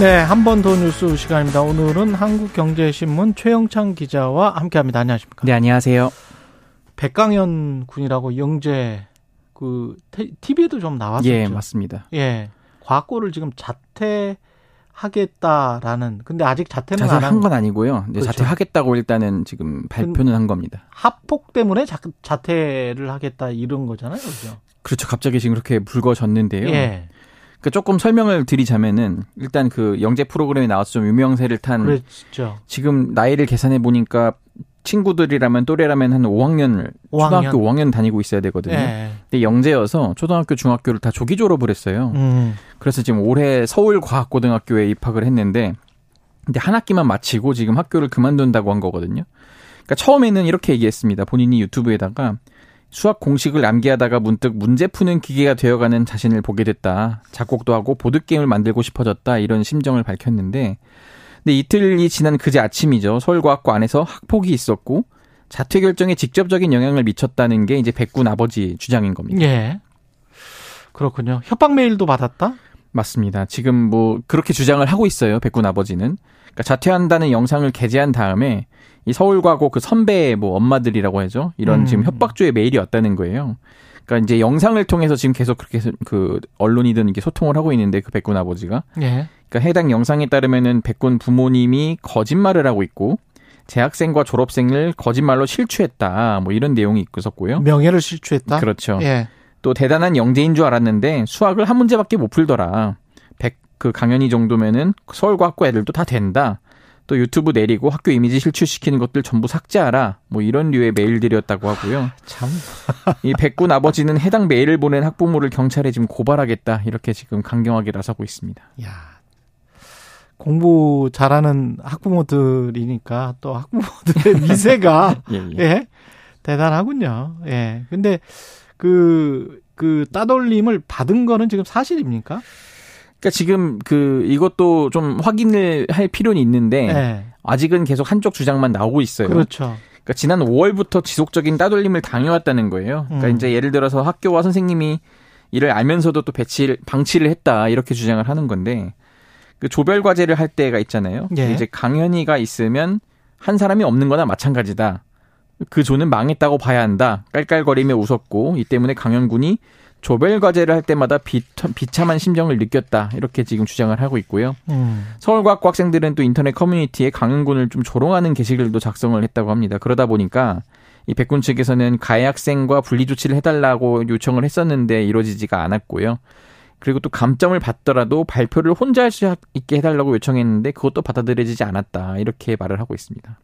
네, 한 번 더 뉴스 시간입니다. 오늘은 한국경제신문 최영창 기자와 함께합니다. 안녕하십니까? 네, 안녕하세요. 백강현 군이라고 영재 그 TV에도 좀 나왔었죠. 예, 맞습니다. 예, 과거를 지금 자퇴 하겠다라는 근데 아직 자퇴는 안 한 건 아니고요. 그렇죠. 자퇴하겠다고 일단은 지금 발표는 한 겁니다. 합폭 때문에 자, 자퇴를 하겠다 이런 거잖아요, 그죠? 그렇죠. 갑자기 지금 그렇게 불거졌는데요. 예. 그 조금 설명을 드리자면은 일단 그 영재 프로그램에 나와서 좀 유명세를 탄 그렇죠. 지금 나이를 계산해 보니까 친구들이라면 또래라면 한 5학년, 5학년. 초등학교 5학년 다니고 있어야 되거든요. 예. 근데 영재여서 초등학교, 중학교를 다 조기 졸업을 했어요. 음. 그래서 지금 올해 서울과학고등학교에 입학을 했는데 근데 한 학기만 마치고 지금 학교를 그만둔다고 한 거거든요. 그러니까 처음에는 이렇게 얘기했습니다. 본인이 유튜브에다가 수학 공식을 암기하다가 문득 문제 푸는 기계가 되어가는 자신을 보게 됐다. 작곡도 하고 보드게임을 만들고 싶어졌다. 이런 심정을 밝혔는데 근데 이틀이 지난 그제 아침이죠. 서울과학고 안에서 학폭이 있었고 자퇴 결정에 직접적인 영향을 미쳤다는 게 이제 백군 아버지 주장인 겁니다. 예. 그렇군요. 협박 메일도 받았다? 맞습니다. 지금 뭐 그렇게 주장을 하고 있어요. 백군 아버지는. 그러니까 자퇴한다는 영상을 게재한 다음에 이 서울과고 그 선배의 뭐 엄마들이라고 하죠. 이런 음. 지금 협박조의 메일이 왔다는 거예요. 그러니까 이제 영상을 통해서 지금 계속 그렇게 그 언론이든 이게 소통을 하고 있는데 그 백군 아버지가 예. 그러니까 해당 영상에 따르면은 백군 부모님이 거짓말을 하고 있고 재학생과 졸업생을 거짓말로 실추했다. 뭐 이런 내용이 있었고요. 명예를 실추했다? 그렇죠. 예. 또 대단한 영재인 줄 알았는데 수학을 한 문제밖에 못 풀더라. 100 그 강연이 정도면은 서울과학고 애들도 다 된다. 또 유튜브 내리고 학교 이미지 실추시키는 것들 전부 삭제하라. 뭐 이런 류의 메일들이었다고 하고요. 참. 이 백군 아버지는 해당 메일을 보낸 학부모를 경찰에 지금 고발하겠다. 이렇게 지금 강경하게 나서고 있습니다. 야. 공부 잘하는 학부모들이니까 또 학부모들의 미세가 예, 예. 예. 대단하군요. 예. 근데 그, 그 따돌림을 받은 거는 지금 사실입니까? 그러니까 지금 그 이것도 좀 확인을 할 필요는 있는데 예. 아직은 계속 한쪽 주장만 나오고 있어요. 그렇죠. 그러니까 지난 5월부터 지속적인 따돌림을 당해왔다는 거예요. 그러니까 음. 이제 예를 들어서 학교와 선생님이 이를 알면서도 또 배치를 방치를 했다 이렇게 주장을 하는 건데 그 조별 과제를 할 때가 있잖아요. 예. 이제 강연이가 있으면 한 사람이 없는 거나 마찬가지다. 그 조는 망했다고 봐야 한다. 깔깔거리며 웃었고 이 때문에 강연군이 조별 과제를 할 때마다 비, 비참한 심정을 느꼈다. 이렇게 지금 주장을 하고 있고요. 음. 서울과학고 학생들은 또 인터넷 커뮤니티에 강연군을 좀 조롱하는 게시글도 작성을 했다고 합니다. 그러다 보니까 이 백군 측에서는 가해 학생과 분리 조치를 해달라고 요청을 했었는데 이루어지지가 않았고요. 그리고 또 감점을 받더라도 발표를 혼자 할 수 있게 해달라고 요청했는데 그것도 받아들여지지 않았다. 이렇게 말을 하고 있습니다.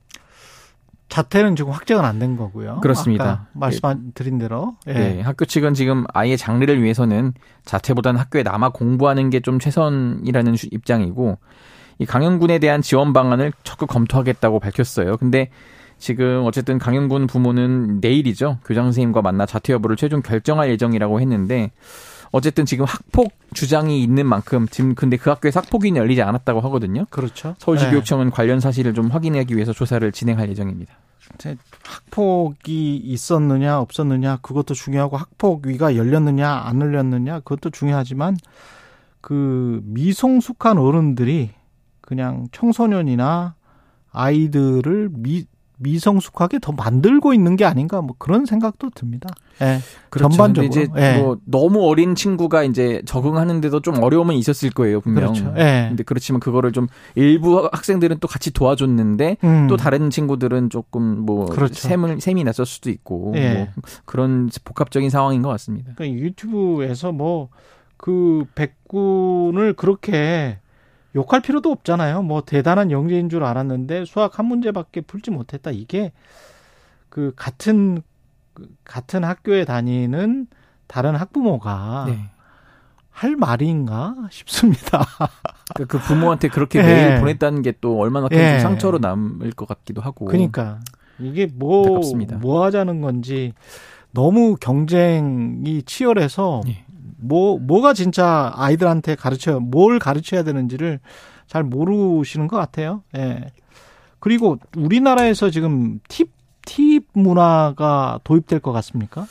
자퇴는 지금 확정은 안 된 거고요. 그렇습니다. 말씀드린 대로. 예. 네, 학교 측은 지금 아예 장래를 위해서는 자퇴보다는 학교에 남아 공부하는 게 좀 최선이라는 주- 입장이고 이 강영군에 대한 지원 방안을 적극 검토하겠다고 밝혔어요. 근데 지금 어쨌든 강영군 부모는 내일이죠. 교장 선생님과 만나 자퇴 여부를 최종 결정할 예정이라고 했는데 어쨌든 지금 학폭 주장이 있는 만큼 지금 근데 그 학교에 학폭이 열리지 않았다고 하거든요. 그렇죠. 서울시 예. 교육청은 관련 사실을 좀 확인하기 위해서 조사를 진행할 예정입니다. 제 학폭이 있었느냐 없었느냐 그것도 중요하고 학폭 위가 열렸느냐 안 열렸느냐 그것도 중요하지만 그 미성숙한 어른들이 그냥 청소년이나 아이들을 미 미성숙하게 더 만들고 있는 게 아닌가 뭐 그런 생각도 듭니다. 예. 전반적으로. 근데 이제 예. 뭐 너무 어린 친구가 이제 적응하는데도 좀 어려움은 있었을 거예요 분명. 그렇죠. 예. 근데 그렇지만 그거를 좀 일부 학생들은 또 같이 도와줬는데 음. 또 다른 친구들은 조금 뭐 그렇죠. 셈을 셈이 났을 수도 있고 예. 뭐 그런 복합적인 상황인 것 같습니다. 그러니까 유튜브에서 뭐 그 백군을 그렇게 욕할 필요도 없잖아요. 뭐 대단한 영재인 줄 알았는데 수학 한 문제밖에 풀지 못했다. 이게 그 같은 그 같은 학교에 다니는 다른 학부모가 네. 할 말인가 싶습니다. 그, 그 부모한테 그렇게 예. 메일 보냈다는 게 또 얼마나 큰 예. 상처로 남을 것 같기도 하고. 그러니까 이게 뭐, 안타깝습니다. 뭐 하자는 건지 너무 경쟁이 치열해서 예. 뭐, 뭐가 진짜 아이들한테 가르쳐, 뭘 가르쳐야 되는지를 잘 모르시는 것 같아요. 예. 그리고 우리나라에서 지금 팁, 팁 문화가 도입될 것 같습니까?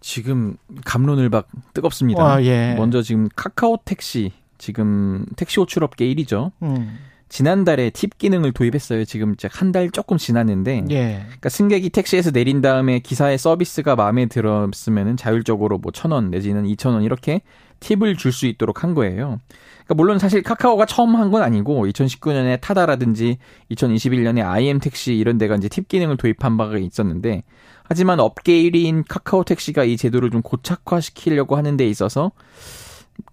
지금 감론을 박 뜨겁습니다. 아, 예. 먼저 지금 카카오 택시 지금 택시 호출업계 1위죠. 음, 지난달에 팁 기능을 도입했어요. 지금 한 달 조금 지났는데 예. 그러니까 승객이 택시에서 내린 다음에 기사의 서비스가 마음에 들었으면은 자율적으로 뭐 천 원 내지는 이천 원 이렇게 팁을 줄 수 있도록 한 거예요. 그러니까 물론 사실 카카오가 처음 한 건 아니고 2019년에 타다라든지 2021년에 IM 택시 이런 데가 이제 팁 기능을 도입한 바가 있었는데 하지만 업계 1위인 카카오 택시가 이 제도를 좀 고착화시키려고 하는 데 있어서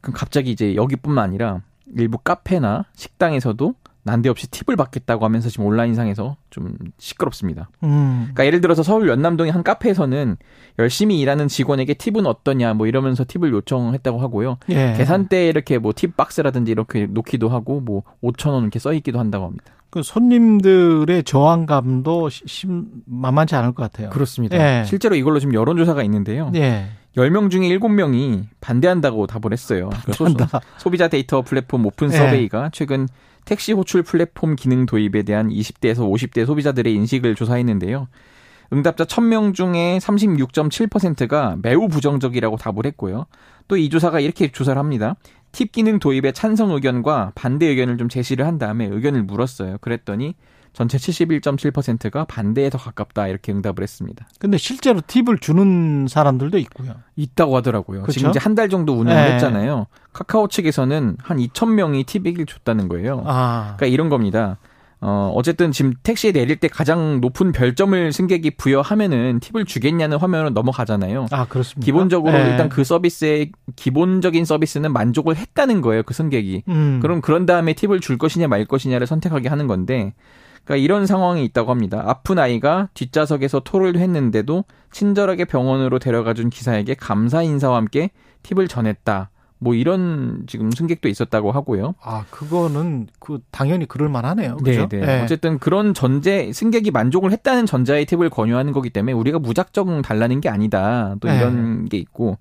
그럼 갑자기 이제 여기뿐만 아니라 일부 카페나 식당에서도 난데없이 팁을 받겠다고 하면서 지금 온라인상에서 좀 시끄럽습니다. 음, 그러니까 예를 들어서 서울 연남동의 한 카페에서는 열심히 일하는 직원에게 팁은 어떠냐 뭐 이러면서 팁을 요청했다고 하고요. 예. 계산대에 이렇게 뭐 팁 박스라든지 이렇게 놓기도 하고 뭐 5천 원 이렇게 써 있기도 한다고 합니다. 그 손님들의 저항감도 시- 심, 만만치 않을 것 같아요. 그렇습니다. 예. 실제로 이걸로 지금 여론조사가 있는데요. 예. 10명 중에 7명이 반대한다고 답을 했어요. 그 소- 한다. 소비자 데이터 플랫폼 오픈 예. 서베이가 최근 택시 호출 플랫폼 기능 도입에 대한 20대에서 50대 소비자들의 인식을 조사했는데요. 응답자 1000명 중에 36.7%가 매우 부정적이라고 답을 했고요. 또 이 조사가 이렇게 조사를 합니다. 팁 기능 도입에 찬성 의견과 반대 의견을 좀 제시를 한 다음에 의견을 물었어요. 그랬더니 전체 71.7%가 반대에 더 가깝다 이렇게 응답을 했습니다. 근데 실제로 팁을 주는 사람들도 있고요. 있다고 하더라고요. 그쵸? 지금 이제 한 달 정도 운영을 네. 했잖아요. 카카오 측에서는 한 2,000명이 팁을 줬다는 거예요. 아, 그러니까 이런 겁니다. 어, 어쨌든 지금 택시에 내릴 때 가장 높은 별점을 승객이 부여하면은 팁을 주겠냐는 화면으로 넘어가잖아요. 아 그렇습니다. 기본적으로 예. 일단 그 서비스의 기본적인 서비스는 만족을 했다는 거예요. 그 승객이. 음. 그럼 그런 다음에 팁을 줄 것이냐 말 것이냐를 선택하게 하는 건데 그러니까 이런 상황이 있다고 합니다. 아픈 아이가 뒷좌석에서 토를 했는데도 친절하게 병원으로 데려가준 기사에게 감사 인사와 함께 팁을 전했다. 뭐 이런 지금 승객도 있었다고 하고요. 아 그거는 그 당연히 그럴 만하네요. 네, 그죠? 네. 예. 어쨌든 그런 전제 승객이 만족을 했다는 전자의 팁을 권유하는 거기 때문에 우리가 무작정 달라는 게 아니다. 또 네. 이런 게 있고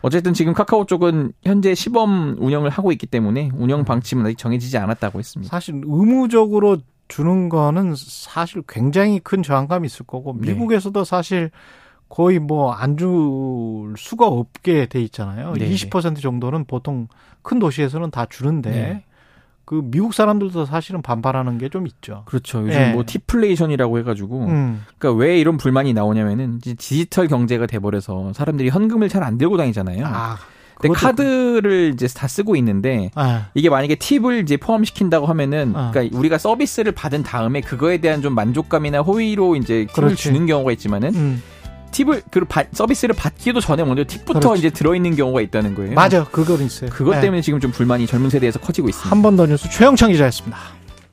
어쨌든 지금 카카오 쪽은 현재 시범 운영을 하고 있기 때문에 운영 방침은 아직 정해지지 않았다고 했습니다. 사실 의무적으로 주는 거는 사실 굉장히 큰 저항감이 있을 거고 네. 미국에서도 사실 거의 뭐 안 줄 수가 없게 돼 있잖아요. 네, 20% 정도는 보통 큰 도시에서는 다 주는데 네. 그 미국 사람들도 사실은 반발하는 게 좀 있죠. 그렇죠. 요즘 예. 뭐 tipflation이라고 해가지고 음. 그러니까 왜 이런 불만이 나오냐면은 디지털 경제가 돼버려서 사람들이 현금을 잘 안 들고 다니잖아요. 아, 근데 카드를 이제 다 쓰고 있는데 아, 이게 만약에 팁을 이제 포함시킨다고 하면은 어. 그러니까 우리가 서비스를 받은 다음에 그거에 대한 좀 만족감이나 호의로 이제 팁을 그렇지. 주는 경우가 있지만은 음. 팁을 그 바- 서비스를 받기도 전에 먼저 팁부터 그렇지. 이제 들어 있는 경우가 있다는 거예요. 맞아, 그건 있어요. 그것 네. 때문에 지금 좀 불만이 젊은 세대에서 커지고 있습니다. 한번 THE 뉴스 최형창 기자였습니다.